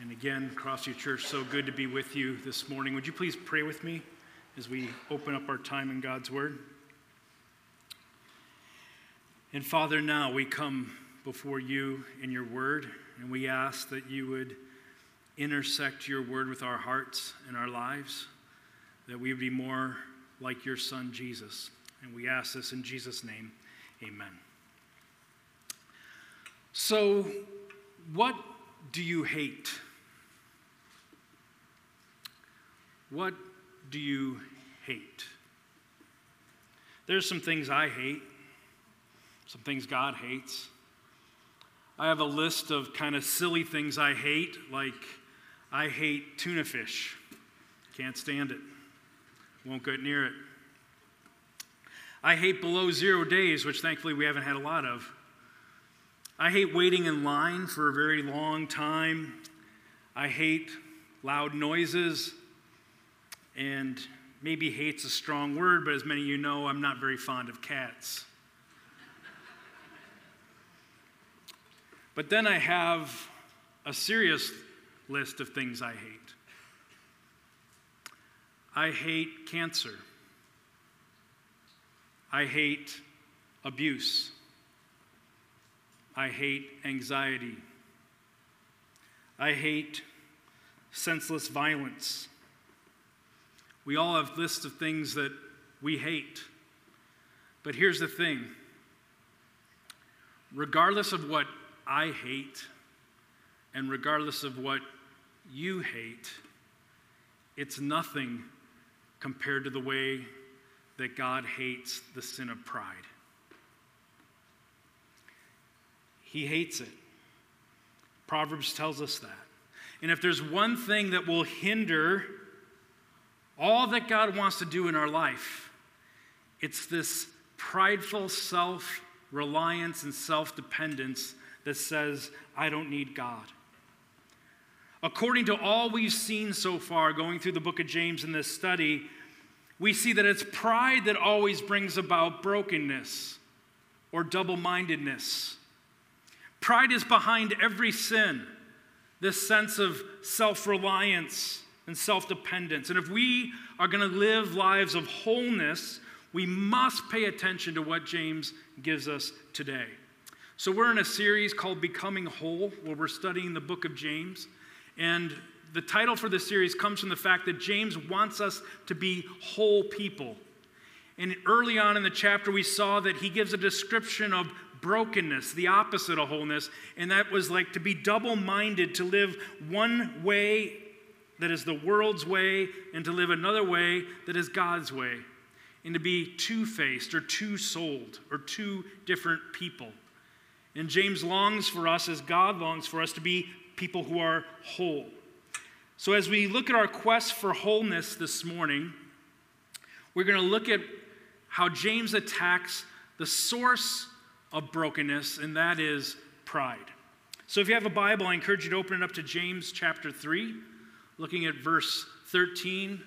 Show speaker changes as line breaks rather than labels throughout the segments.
And again, Crossview Church, so good to be with you this morning. Would you please pray with me as we open up our time in God's Word? And Father, now we come before you in your Word, and we ask that you would intersect your Word with our hearts and our lives, that we would be more like your Son, Jesus. And we ask this in Jesus' name. Amen. So, what do you hate? What do you hate? There's some things I hate, some things God hates. I have a list of kind of silly things I hate, like I hate tuna fish. Can't stand it. Won't get near it. I hate below zero days, which thankfully we haven't had a lot of. I hate waiting in line for a very long time. I hate loud noises. And maybe hate's a strong word, but as many of you know, I'm not very fond of cats. but then I have a serious list of things I hate. I hate cancer. I hate abuse. I hate anxiety. I hate senseless violence. We all have lists of things that we hate. But here's the thing regardless of what I hate, and regardless of what you hate, it's nothing compared to the way that God hates the sin of pride. He hates it. Proverbs tells us that. And if there's one thing that will hinder all that God wants to do in our life, it's this prideful self reliance and self dependence that says, I don't need God. According to all we've seen so far going through the book of James in this study, we see that it's pride that always brings about brokenness or double mindedness. Pride is behind every sin, this sense of self reliance and self dependence. And if we are going to live lives of wholeness, we must pay attention to what James gives us today. So, we're in a series called Becoming Whole, where we're studying the book of James. And the title for this series comes from the fact that James wants us to be whole people. And early on in the chapter, we saw that he gives a description of brokenness, the opposite of wholeness, and that was like to be double minded, to live one way that is the world's way and to live another way that is God's way, and to be two faced or two souled or two different people. And James longs for us, as God longs for us, to be people who are whole. So, as we look at our quest for wholeness this morning, we're going to look at how James attacks the source of brokenness, and that is pride. So, if you have a Bible, I encourage you to open it up to James chapter 3 looking at verse 13.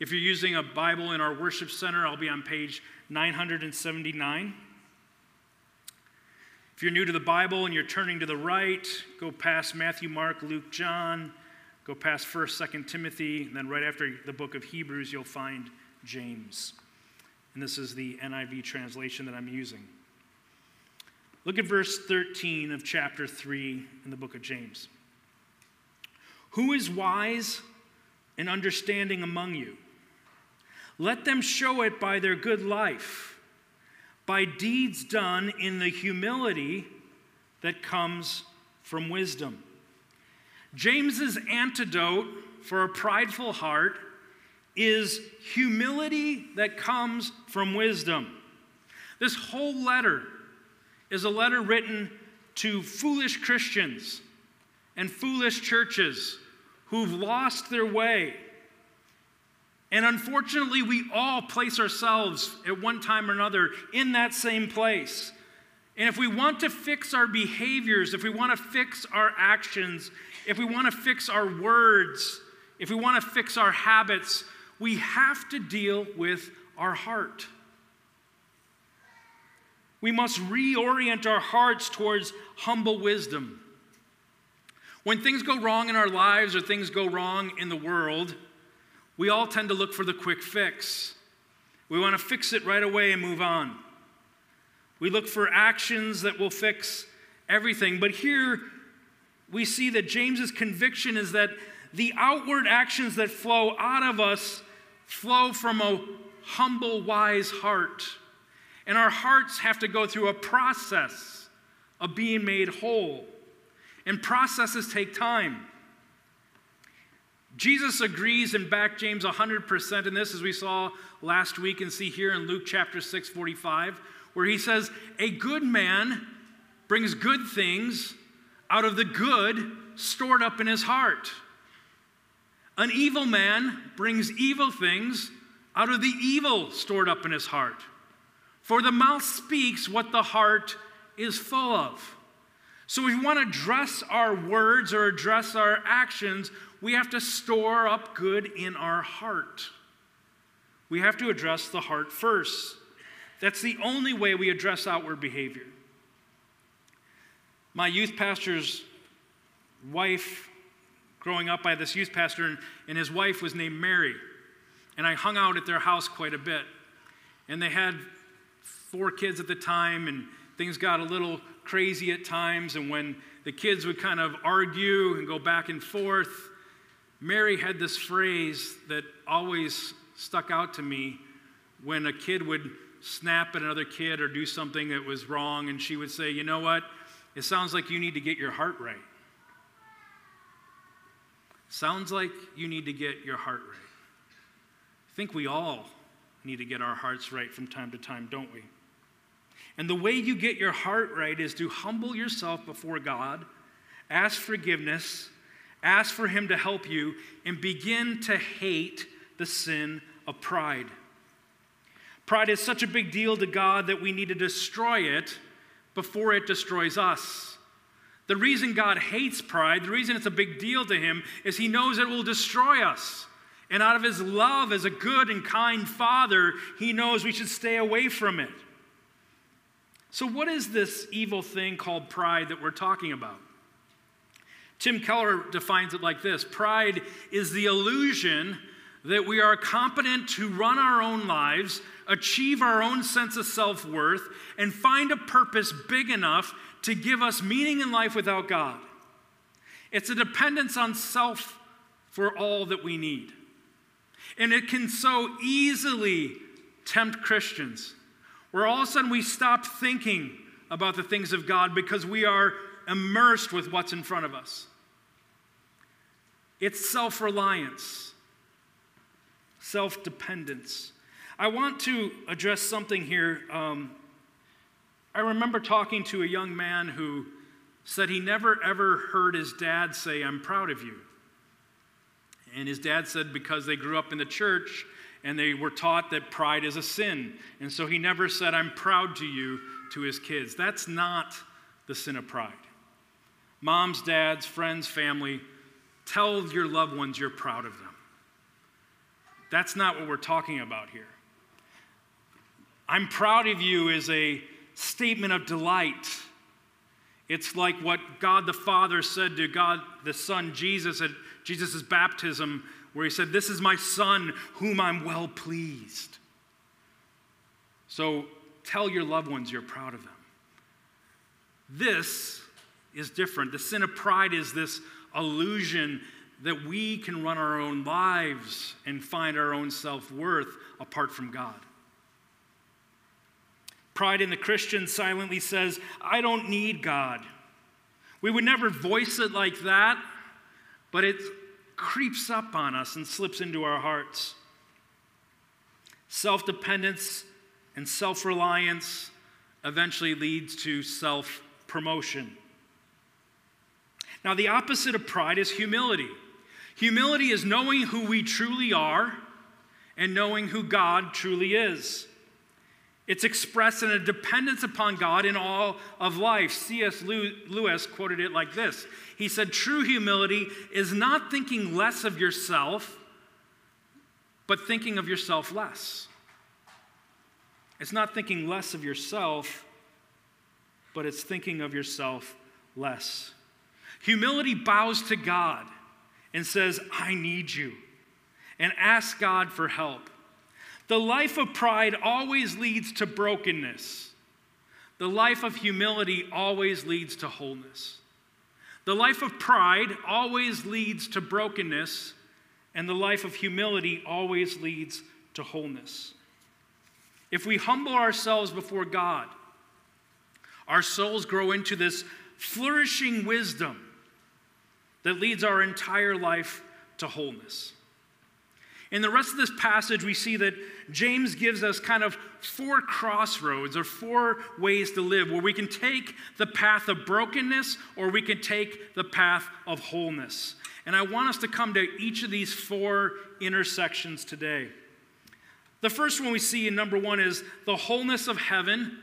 If you're using a Bible in our worship center, I'll be on page 979. If you're new to the Bible and you're turning to the right, go past Matthew, Mark, Luke, John, go past 1st, 2nd Timothy, and then right after the book of Hebrews, you'll find James. And this is the NIV translation that I'm using. Look at verse 13 of chapter 3 in the book of James. Who is wise and understanding among you? Let them show it by their good life, by deeds done in the humility that comes from wisdom. James's antidote for a prideful heart is humility that comes from wisdom. This whole letter is a letter written to foolish Christians and foolish churches who've lost their way. And unfortunately, we all place ourselves at one time or another in that same place. And if we want to fix our behaviors, if we want to fix our actions, if we want to fix our words, if we want to fix our habits, we have to deal with our heart. We must reorient our hearts towards humble wisdom. When things go wrong in our lives or things go wrong in the world, we all tend to look for the quick fix. We want to fix it right away and move on. We look for actions that will fix everything. But here we see that James's conviction is that the outward actions that flow out of us flow from a humble, wise heart. And our hearts have to go through a process of being made whole. And processes take time. Jesus agrees and back James 100% in this, as we saw last week and see here in Luke chapter 6, 45, where he says, A good man brings good things out of the good stored up in his heart. An evil man brings evil things out of the evil stored up in his heart. For the mouth speaks what the heart is full of. So, if we want to address our words or address our actions, we have to store up good in our heart. We have to address the heart first. That's the only way we address outward behavior. My youth pastor's wife, growing up, had this youth pastor, and his wife was named Mary. And I hung out at their house quite a bit. And they had four kids at the time, and things got a little crazy at times, and when the kids would kind of argue and go back and forth, Mary had this phrase that always stuck out to me when a kid would snap at another kid or do something that was wrong, and she would say, You know what? It sounds like you need to get your heart right. Sounds like you need to get your heart right. I think we all need to get our hearts right from time to time, don't we? And the way you get your heart right is to humble yourself before God, ask forgiveness, ask for Him to help you, and begin to hate the sin of pride. Pride is such a big deal to God that we need to destroy it before it destroys us. The reason God hates pride, the reason it's a big deal to Him, is He knows it will destroy us. And out of His love as a good and kind Father, He knows we should stay away from it. So, what is this evil thing called pride that we're talking about? Tim Keller defines it like this Pride is the illusion that we are competent to run our own lives, achieve our own sense of self worth, and find a purpose big enough to give us meaning in life without God. It's a dependence on self for all that we need. And it can so easily tempt Christians where all of a sudden we stop thinking about the things of God because we are immersed with what's in front of us. It's self reliance, self dependence. I want to address something here. Um, I remember talking to a young man who said he never ever heard his dad say, I'm proud of you. And his dad said because they grew up in the church, and they were taught that pride is a sin. And so he never said, I'm proud to you to his kids. That's not the sin of pride. Moms, dads, friends, family, tell your loved ones you're proud of them. That's not what we're talking about here. I'm proud of you is a statement of delight. It's like what God the Father said to God the Son, Jesus, at Jesus' baptism where he said, This is my son whom I'm well pleased. So tell your loved ones you're proud of them. This is different. The sin of pride is this illusion that we can run our own lives and find our own self worth apart from God. Pride in the Christian silently says, I don't need God. We would never voice it like that, but it's creeps up on us and slips into our hearts. Self dependence and self reliance eventually leads to self promotion. Now, the opposite of pride is humility. Humility is knowing who we truly are and knowing who God truly is. It's expressed in a dependence upon God in all of life. C.S. Lewis quoted it like this He said, True humility is not thinking less of yourself, but thinking of yourself less. It's not thinking less of yourself, but it's thinking of yourself less. Humility bows to God and says, I need you, and asks God for help. The life of pride always leads to brokenness. The life of humility always leads to wholeness. The life of pride always leads to brokenness, and the life of humility always leads to wholeness. If we humble ourselves before God, our souls grow into this flourishing wisdom that leads our entire life to wholeness. In the rest of this passage, we see that James gives us kind of four crossroads or four ways to live where we can take the path of brokenness or we can take the path of wholeness. And I want us to come to each of these four intersections today. The first one we see in number one is the wholeness of heaven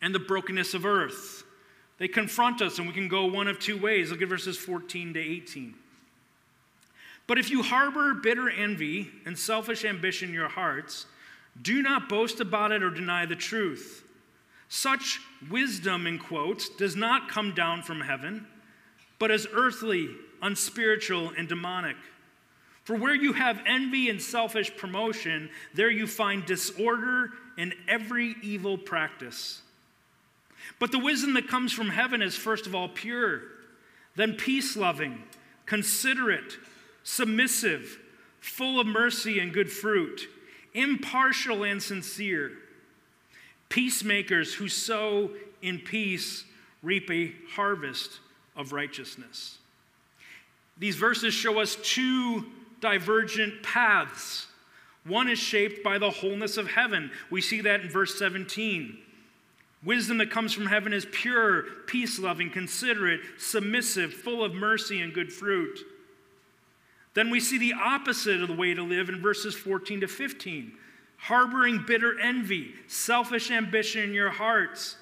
and the brokenness of earth. They confront us, and we can go one of two ways. Look at verses 14 to 18. But if you harbor bitter envy and selfish ambition in your hearts, do not boast about it or deny the truth. Such wisdom, in quotes, does not come down from heaven, but is earthly, unspiritual, and demonic. For where you have envy and selfish promotion, there you find disorder and every evil practice. But the wisdom that comes from heaven is first of all pure, then peace loving, considerate submissive, full of mercy and good fruit, impartial and sincere, peacemakers who sow in peace reap a harvest of righteousness. These verses show us two divergent paths. One is shaped by the wholeness of heaven. We see that in verse 17. Wisdom that comes from heaven is pure, peace loving, considerate, submissive, full of mercy and good fruit. Then we see the opposite of the way to live in verses 14 to 15 harboring bitter envy, selfish ambition in your hearts.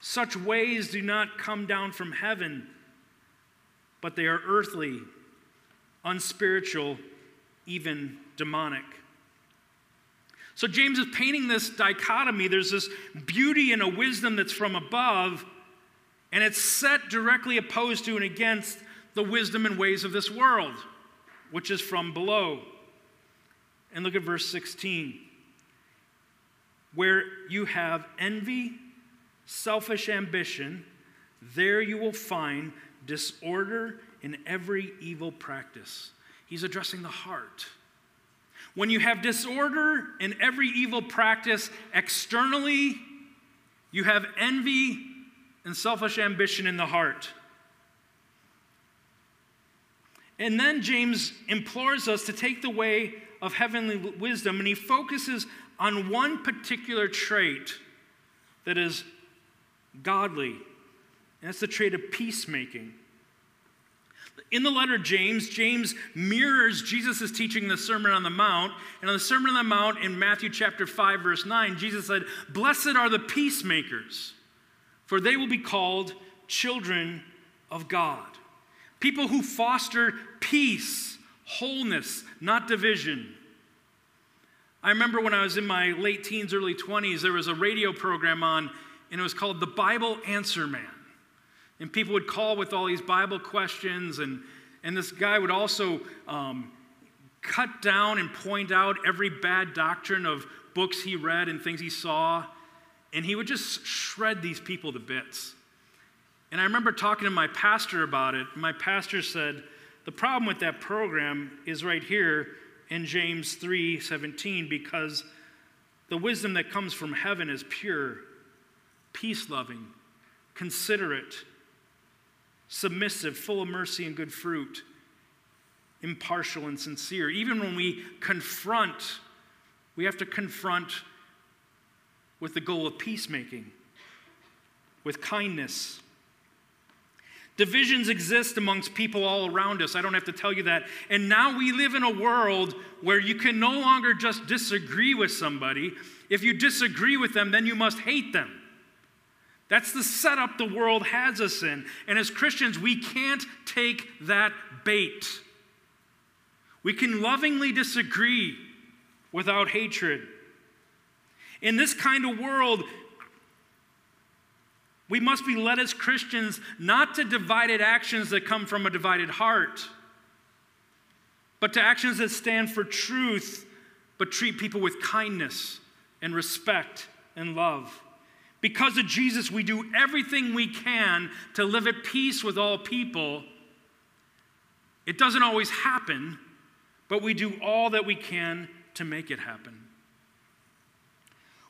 Such ways do not come down from heaven, but they are earthly, unspiritual, even demonic. So James is painting this dichotomy. There's this beauty and a wisdom that's from above, and it's set directly opposed to and against the wisdom and ways of this world which is from below. And look at verse 16. Where you have envy, selfish ambition, there you will find disorder in every evil practice. He's addressing the heart. When you have disorder in every evil practice externally, you have envy and selfish ambition in the heart. And then James implores us to take the way of heavenly wisdom, and he focuses on one particular trait that is godly, and that's the trait of peacemaking. In the letter James, James mirrors Jesus' teaching in the Sermon on the Mount. And on the Sermon on the Mount in Matthew chapter 5, verse 9, Jesus said, Blessed are the peacemakers, for they will be called children of God. People who foster peace, wholeness, not division. I remember when I was in my late teens, early 20s, there was a radio program on, and it was called The Bible Answer Man. And people would call with all these Bible questions, and, and this guy would also um, cut down and point out every bad doctrine of books he read and things he saw. And he would just shred these people to bits. And I remember talking to my pastor about it. My pastor said, The problem with that program is right here in James 3 17, because the wisdom that comes from heaven is pure, peace loving, considerate, submissive, full of mercy and good fruit, impartial and sincere. Even when we confront, we have to confront with the goal of peacemaking, with kindness Divisions exist amongst people all around us. I don't have to tell you that. And now we live in a world where you can no longer just disagree with somebody. If you disagree with them, then you must hate them. That's the setup the world has us in. And as Christians, we can't take that bait. We can lovingly disagree without hatred. In this kind of world, We must be led as Christians not to divided actions that come from a divided heart, but to actions that stand for truth, but treat people with kindness and respect and love. Because of Jesus, we do everything we can to live at peace with all people. It doesn't always happen, but we do all that we can to make it happen.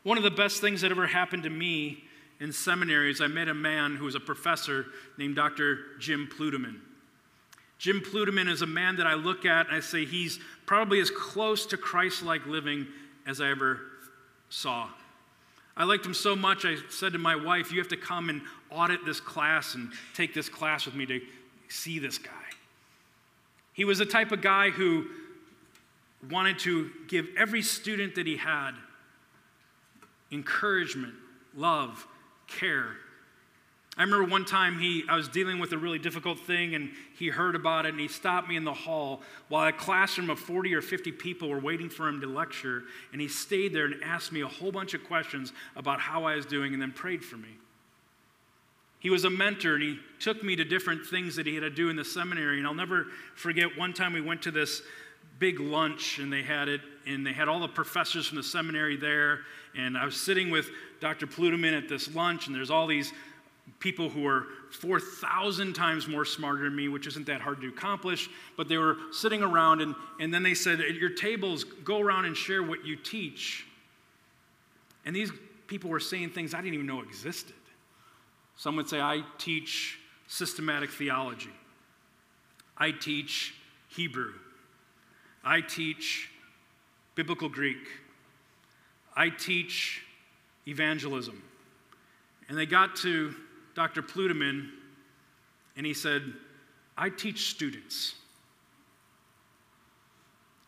One of the best things that ever happened to me in seminaries, I met a man who was a professor named Dr. Jim Plueddemann. Jim Plueddemann is a man that I look at and I say he's probably as close to Christ like living as I ever saw. I liked him so much, I said to my wife, You have to come and audit this class and take this class with me to see this guy. He was the type of guy who wanted to give every student that he had encouragement, love, care. I remember one time he, I was dealing with a really difficult thing and he heard about it and he stopped me in the hall while a classroom of 40 or 50 people were waiting for him to lecture. And he stayed there and asked me a whole bunch of questions about how I was doing and then prayed for me. He was a mentor and he took me to different things that he had to do in the seminary. And I'll never forget one time we went to this big lunch and they had it and they had all the professors from the seminary there. And i was sitting with dr plueddemann at this lunch and there's all these people who are 4000 times more smarter than me which isn't that hard to accomplish. But they were sitting around and, and then they said at your tables go around and share what you teach. And these people were saying things i didn't even know existed. Some would say i teach systematic theology. I teach hebrew. I teach biblical Greek. I teach evangelism. And they got to Dr. Plueddemann, and he said, I teach students.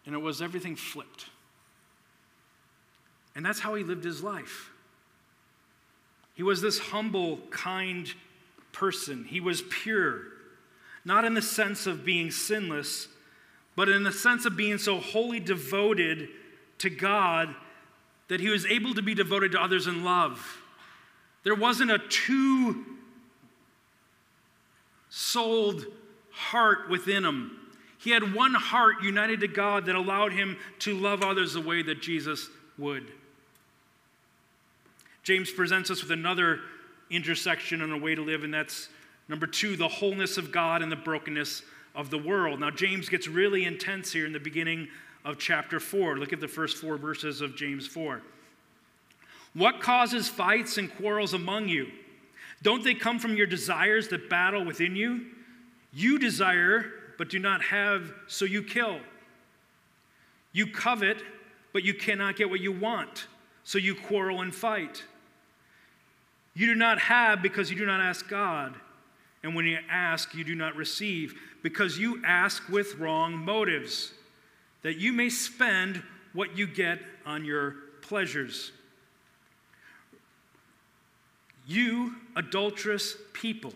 And it was everything flipped. And that's how he lived his life. He was this humble, kind person. He was pure, not in the sense of being sinless but in the sense of being so wholly devoted to God that he was able to be devoted to others in love. There wasn't a two souled heart within him. He had one heart united to God that allowed him to love others the way that Jesus would. James presents us with another intersection and a way to live, and that's number two the wholeness of God and the brokenness of the world. Now, James gets really intense here in the beginning of chapter 4. Look at the first four verses of James 4. What causes fights and quarrels among you? Don't they come from your desires that battle within you? You desire, but do not have, so you kill. You covet, but you cannot get what you want, so you quarrel and fight. You do not have because you do not ask God. And when you ask, you do not receive because you ask with wrong motives, that you may spend what you get on your pleasures. You adulterous people,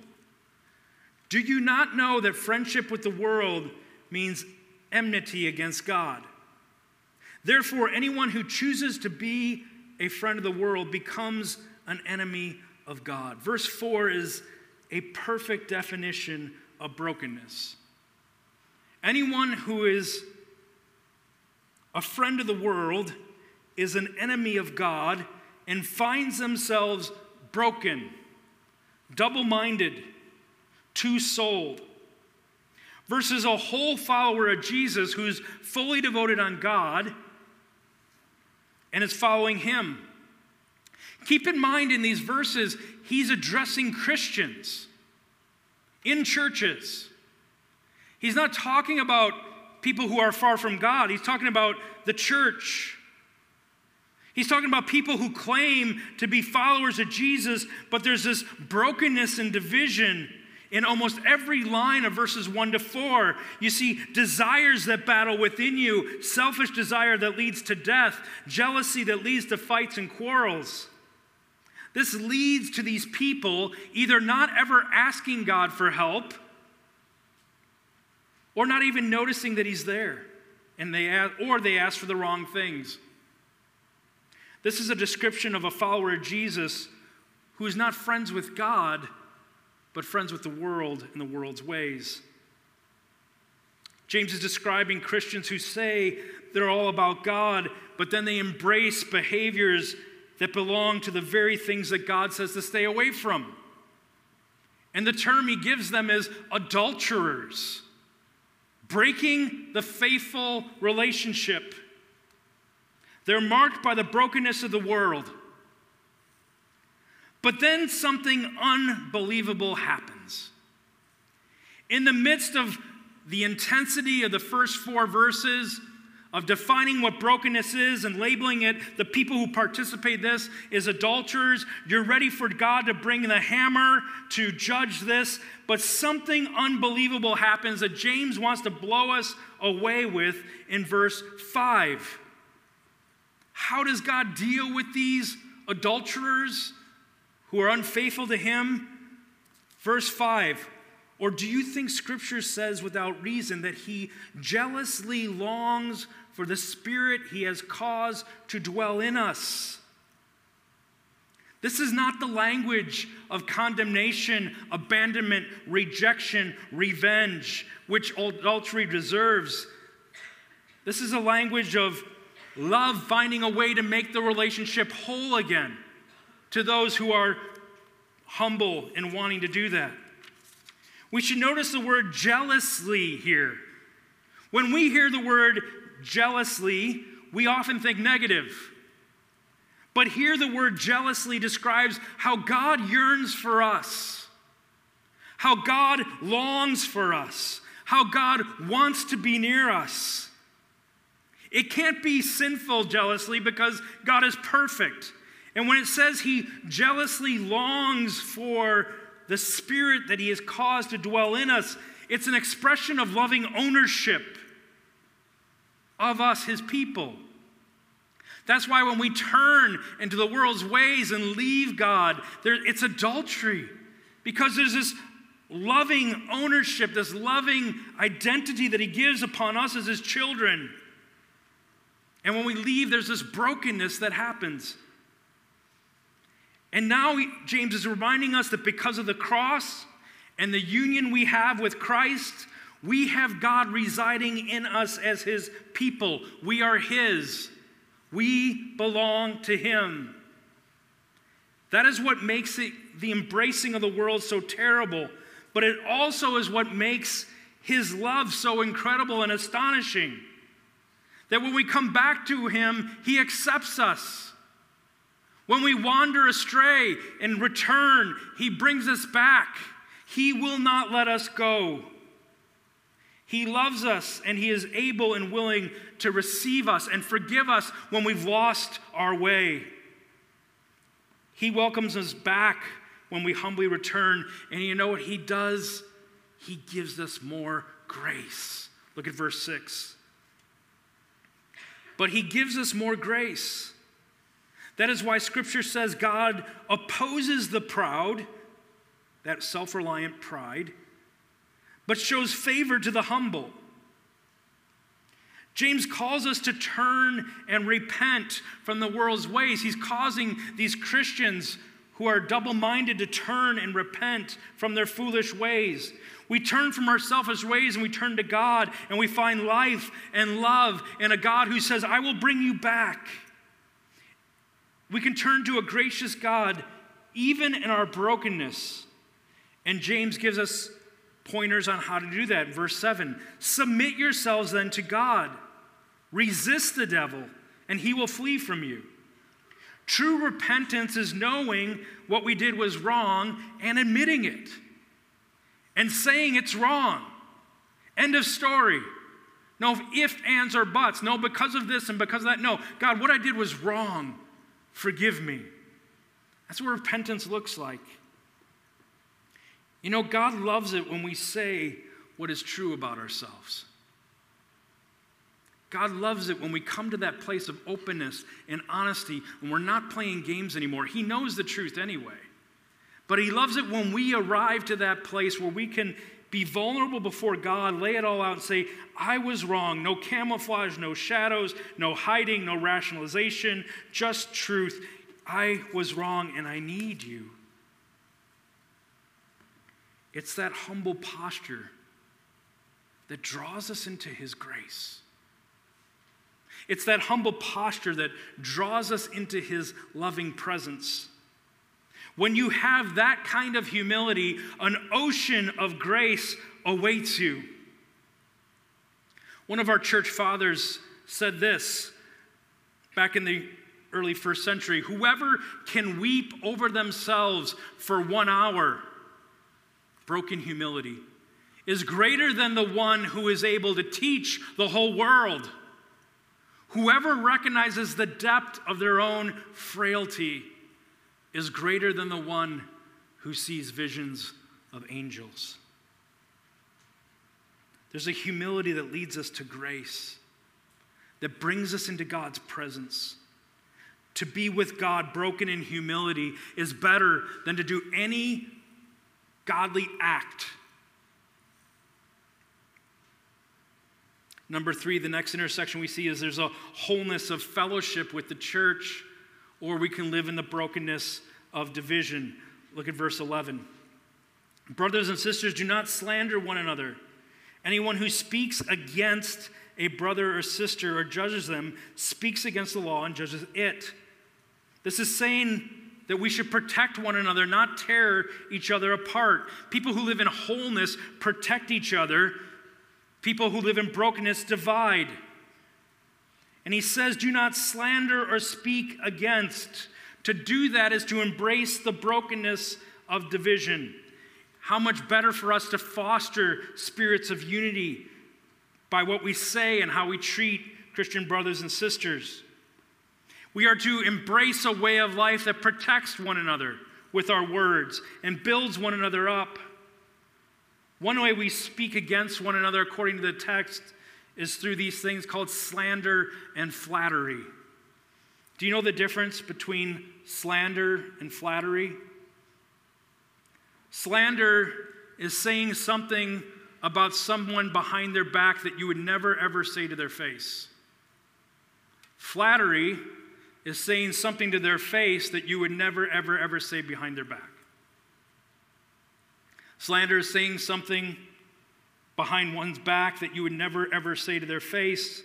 do you not know that friendship with the world means enmity against God? Therefore, anyone who chooses to be a friend of the world becomes an enemy of God. Verse 4 is a perfect definition of brokenness. Anyone who is a friend of the world is an enemy of God and finds themselves broken, double minded, two souled. Versus a whole follower of Jesus who's fully devoted on God and is following Him. Keep in mind in these verses, he's addressing Christians in churches. He's not talking about people who are far from God, he's talking about the church. He's talking about people who claim to be followers of Jesus, but there's this brokenness and division in almost every line of verses 1 to 4. You see desires that battle within you, selfish desire that leads to death, jealousy that leads to fights and quarrels. This leads to these people either not ever asking God for help or not even noticing that He's there, and they ask, or they ask for the wrong things. This is a description of a follower of Jesus who is not friends with God, but friends with the world and the world's ways. James is describing Christians who say they're all about God, but then they embrace behaviors that belong to the very things that God says to stay away from. And the term he gives them is adulterers, breaking the faithful relationship. They're marked by the brokenness of the world. But then something unbelievable happens. In the midst of the intensity of the first four verses, of defining what brokenness is and labeling it, the people who participate this is adulterers. You're ready for God to bring the hammer to judge this, but something unbelievable happens that James wants to blow us away with in verse 5. How does God deal with these adulterers who are unfaithful to him? Verse 5 Or do you think Scripture says without reason that he jealously longs for the Spirit he has caused to dwell in us. This is not the language of condemnation, abandonment, rejection, revenge, which adultery deserves. This is a language of love finding a way to make the relationship whole again to those who are humble and wanting to do that. We should notice the word jealously here. When we hear the word jealously, we often think negative. But here the word jealously describes how God yearns for us, how God longs for us, how God wants to be near us. It can't be sinful jealously because God is perfect. And when it says he jealously longs for the spirit that he has caused to dwell in us, it's an expression of loving ownership of us, his people. That's why when we turn into the world's ways and leave God, there, it's adultery. Because there's this loving ownership, this loving identity that he gives upon us as his children. And when we leave, there's this brokenness that happens. And now James is reminding us that because of the cross and the union we have with Christ, we have God residing in us as His people. We are His. We belong to Him. That is what makes it, the embracing of the world so terrible, but it also is what makes His love so incredible and astonishing. That when we come back to Him, He accepts us. When we wander astray and return, He brings us back. He will not let us go. He loves us and He is able and willing to receive us and forgive us when we've lost our way. He welcomes us back when we humbly return. And you know what He does? He gives us more grace. Look at verse 6. But He gives us more grace. That is why Scripture says God opposes the proud, that self reliant pride but shows favor to the humble. James calls us to turn and repent from the world's ways. He's causing these Christians who are double minded to turn and repent from their foolish ways. We turn from our selfish ways and we turn to God and we find life and love in a God who says, I will bring you back. We can turn to a gracious God even in our brokenness. And James gives us pointers on how to do that. Verse 7 Submit yourselves then to God, resist the devil, and he will flee from you. True repentance is knowing what we did was wrong and admitting it and saying it's wrong. End of story. No if, ands, or buts. No, because of this and because of that. No, God, what I did was wrong. Forgive me. That's what repentance looks like. You know, God loves it when we say what is true about ourselves. God loves it when we come to that place of openness and honesty when we're not playing games anymore. He knows the truth anyway. But He loves it when we arrive to that place where we can be vulnerable before God. Lay it all out and say, I was wrong. No camouflage, no shadows, no hiding, no rationalization, just truth. I was wrong and I need you. It's that humble posture that draws us into His grace. It's that humble posture that draws us into His loving presence. When you have that kind of humility, an ocean of grace awaits you. One of our church fathers said this back in the early first century Whoever can weep over themselves for one hour, broken humility, is greater than the one who is able to teach the whole world. Whoever recognizes the depth of their own frailty is greater than the one who sees visions of angels. There's a humility that leads us to grace, that brings us into God's presence. To be with God broken in humility is better than to do any godly act. Number three, the next intersection we see is there's a wholeness of fellowship with the church, or we can live in the brokenness of division. Look at verse 11. Brothers and sisters, do not slander one another. Anyone who speaks against a brother or sister or judges them speaks against the law and judges it. This is saying that we should protect one another, not tear each other apart. People who live in wholeness protect each other, people who live in brokenness divide. And he says, Do not slander or speak against. To do that is to embrace the brokenness of division. How much better for us to foster spirits of unity by what we say and how we treat Christian brothers and sisters. We are to embrace a way of life that protects one another with our words and builds one another up. One way we speak against one another, according to the text, is through these things called slander and flattery. Do you know the difference between slander and flattery? Slander is saying something about someone behind their back that you would never ever say to their face. Flattery is saying something to their face that you would never ever ever say behind their back. Slander is saying something behind one's back that you would never ever say to their face.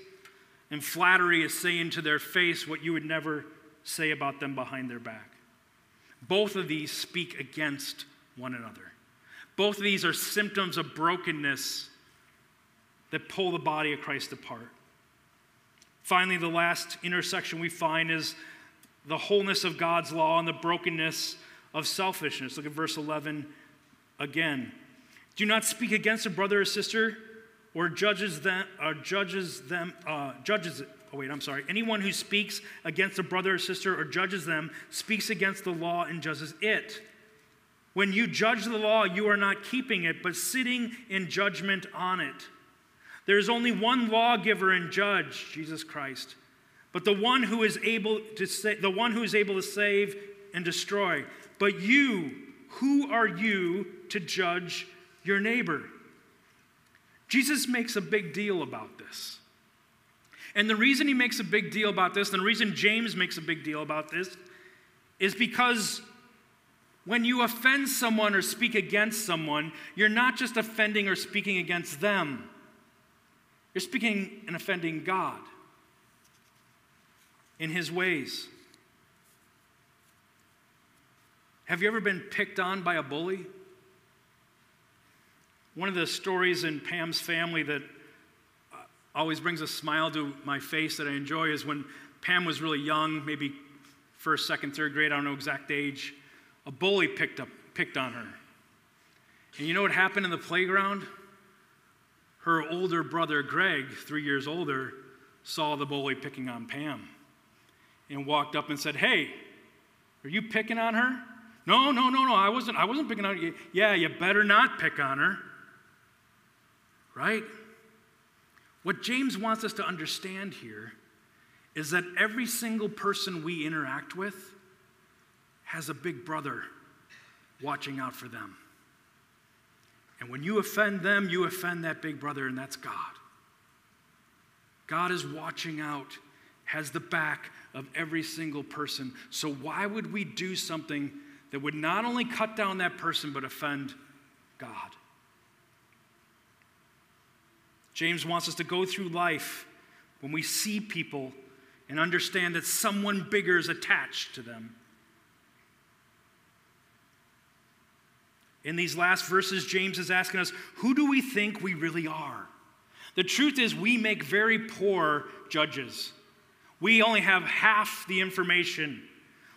And flattery is saying to their face what you would never say about them behind their back. Both of these speak against one another. Both of these are symptoms of brokenness that pull the body of Christ apart. Finally, the last intersection we find is the wholeness of God's law and the brokenness of selfishness. Look at verse 11 again. Do not speak against a brother or sister or judges them, or judges them, uh, judges Oh, wait, I'm sorry. Anyone who speaks against a brother or sister or judges them speaks against the law and judges it. When you judge the law, you are not keeping it, but sitting in judgment on it. There is only one lawgiver and judge, Jesus Christ. But the one who is able to say, the one who is able to save and destroy. But you, who are you to judge your neighbor? Jesus makes a big deal about this. And the reason he makes a big deal about this, and the reason James makes a big deal about this, is because when you offend someone or speak against someone, you're not just offending or speaking against them, you're speaking and offending God in his ways. Have you ever been picked on by a bully? One of the stories in Pam's family that always brings a smile to my face that I enjoy is when Pam was really young, maybe first, second, third grade, I don't know exact age a bully picked up picked on her. And you know what happened in the playground? Her older brother Greg, 3 years older, saw the bully picking on Pam and walked up and said, "Hey, are you picking on her?" "No, no, no, no. I wasn't I wasn't picking on you." "Yeah, you better not pick on her." Right? What James wants us to understand here is that every single person we interact with has a big brother watching out for them. And when you offend them, you offend that big brother, and that's God. God is watching out, has the back of every single person. So, why would we do something that would not only cut down that person, but offend God. James wants us to go through life when we see people and understand that someone bigger is attached to them. In these last verses, James is asking us, who do we think we really are? The truth is, we make very poor judges. We only have half the information.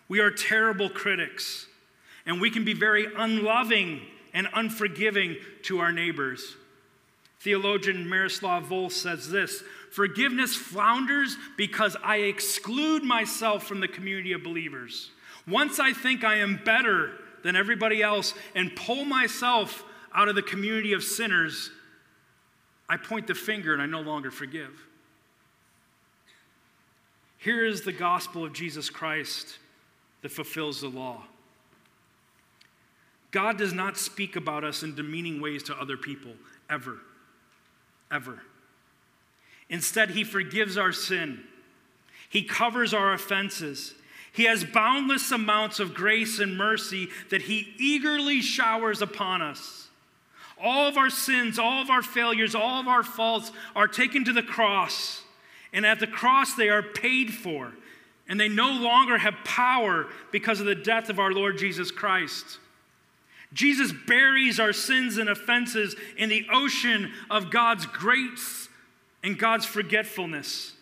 We are terrible critics, and we can be very unloving and unforgiving to our neighbors. Theologian Miroslav Volf says this Forgiveness flounders because I exclude myself from the community of believers. Once I think I am better than everybody else and pull myself out of the community of sinners, I point the finger and I no longer forgive. Here is the gospel of Jesus Christ that fulfills the law. God does not speak about us in demeaning ways to other people, ever. Ever. Instead, He forgives our sin, He covers our offenses. He has boundless amounts of grace and mercy that He eagerly showers upon us. All of our sins, all of our failures, all of our faults are taken to the cross. And at the cross, they are paid for. And they no longer have power because of the death of our Lord Jesus Christ. Jesus buries our sins and offenses in the ocean of God's grace and God's forgetfulness.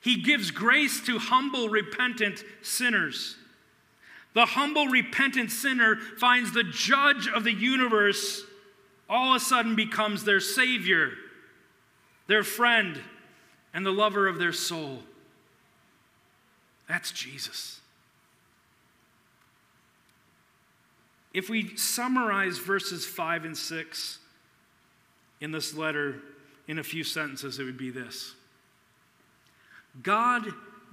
He gives grace to humble, repentant sinners. The humble, repentant sinner finds the judge of the universe all of a sudden becomes their savior, their friend, and the lover of their soul. That's Jesus. If we summarize verses 5 and 6 in this letter in a few sentences, it would be this God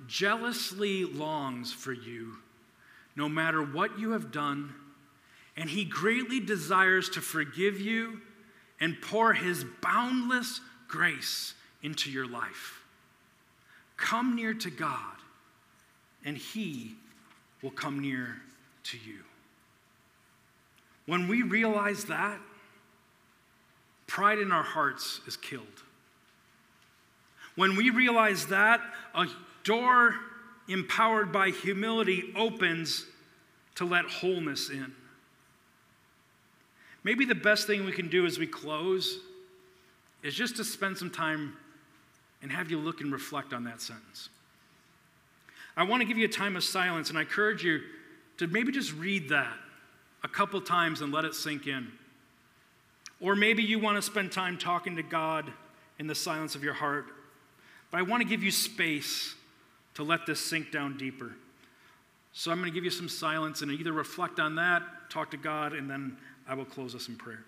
jealously longs for you no matter what you have done, and He greatly desires to forgive you and pour His boundless grace into your life. Come near to God, and He will come near to you. When we realize that, pride in our hearts is killed. When we realize that, a door empowered by humility opens to let wholeness in. Maybe the best thing we can do as we close is just to spend some time and have you look and reflect on that sentence. I want to give you a time of silence, and I encourage you to maybe just read that a couple times and let it sink in. Or maybe you want to spend time talking to God in the silence of your heart. But I want to give you space to let this sink down deeper. So I'm going to give you some silence and either reflect on that, talk to God, and then I will close us in prayer.